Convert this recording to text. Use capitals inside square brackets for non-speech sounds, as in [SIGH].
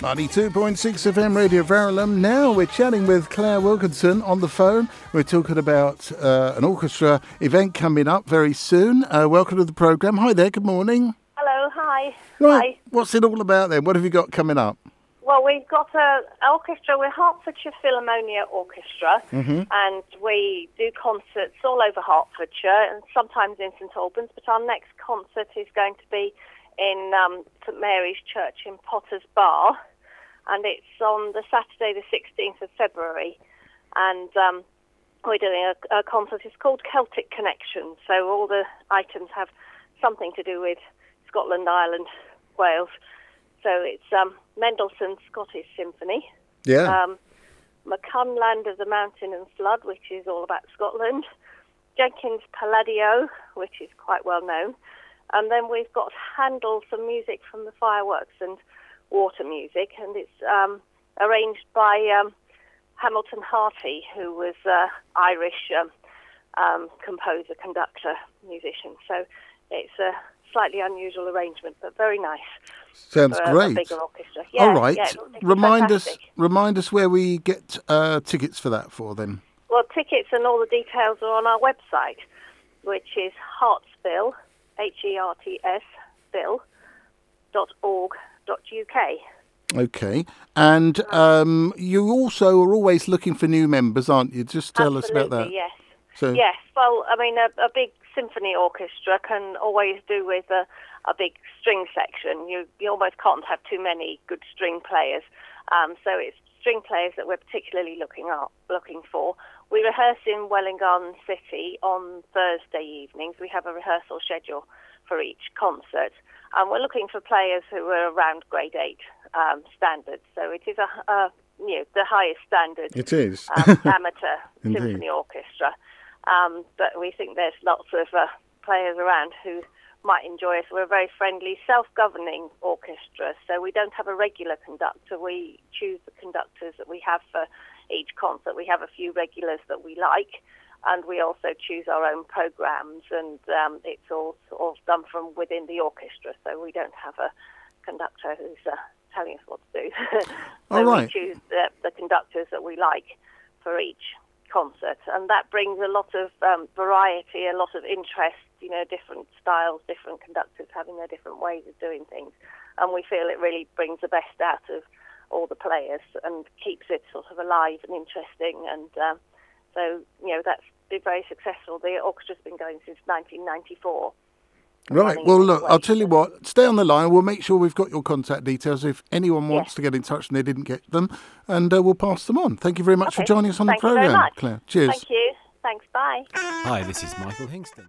92.6 FM Radio Verulam. Now we're chatting with Claire Wilkinson on the phone. We're talking about uh, an orchestra event coming up very soon. Uh, welcome to the programme. Hi there, good morning. Hello, hi. Right, Hi. what's it all about then? What have you got coming up? Well, we've got a orchestra. We're Hertfordshire Philharmonia Orchestra, and we do concerts all over Hertfordshire and sometimes in St Albans. But our next concert is going to be in um, St Mary's Church in Potters Bar, and it's on the Saturday, the 16th of February. And um, we're doing a, a concert. It's called Celtic Connection. So all the items have something to do with Scotland, Ireland, Wales. So it's um, Mendelssohn's Scottish Symphony, Yeah. um, of the Mountain and Flood, which is all about Scotland, Jenkins Palladio, which is quite well known, and then we've got Handel, some music from the fireworks and water music, and it's um, arranged by um, Hamilton Harty, who was uh, Irish um, um, composer, conductor, musician. So it's a slightly unusual arrangement, but very nice. Sounds for a- A great. bigger orchestra. Yeah, all right. yeah, remind us remind us where we get uh, tickets for that for then. Well, tickets and all the details are on our website, which is Hertsphil, H-E-R-T-S, Phil, dot org, dot UK. Okay. And um, you also are always looking for new members, aren't you? Just tell us about that. Absolutely, Yes. So Yes. Well, I mean, a, a big symphony orchestra can always do with a, a big string section. You you almost can't have too many good string players. Um, so it's string players that we're particularly looking up, looking for. We rehearse in Welwyn Garden City on Thursday evenings. We have a rehearsal schedule for each concert. And we're looking for players who are around grade eight um, standards. So it is a, a you know the highest standard it is. um, [LAUGHS] amateur symphony orchestra. Um, but we think there's lots of uh, players around who might enjoy us. We're a very friendly, self-governing orchestra, so we don't have a regular conductor. We choose the conductors that we have for each concert. We have a few regulars that we like, and we also choose our own programs, and um, it's all sort of done from within the orchestra. So we don't have a conductor who's uh, telling us what to do. [LAUGHS] so right. we choose the, the conductors that we like for each concert, and that brings a lot of um, variety, a lot of interest. You know, different styles, different conductors having their different ways of doing things, and we feel it really brings the best out of all the players and keeps it sort of alive and interesting. And um, so, you know, that's been very successful. The orchestra's been going since 1994. Right. Well, look, I'll tell you what. Stay on the line. We'll make sure we've got your contact details if anyone wants Yes. to get in touch and they didn't get them, and uh, we'll pass them on. Thank you very much for joining us on Thank the you very program, much. Claire. Cheers. Thank you. Thanks. Bye. Hi, this is Michael Hingston.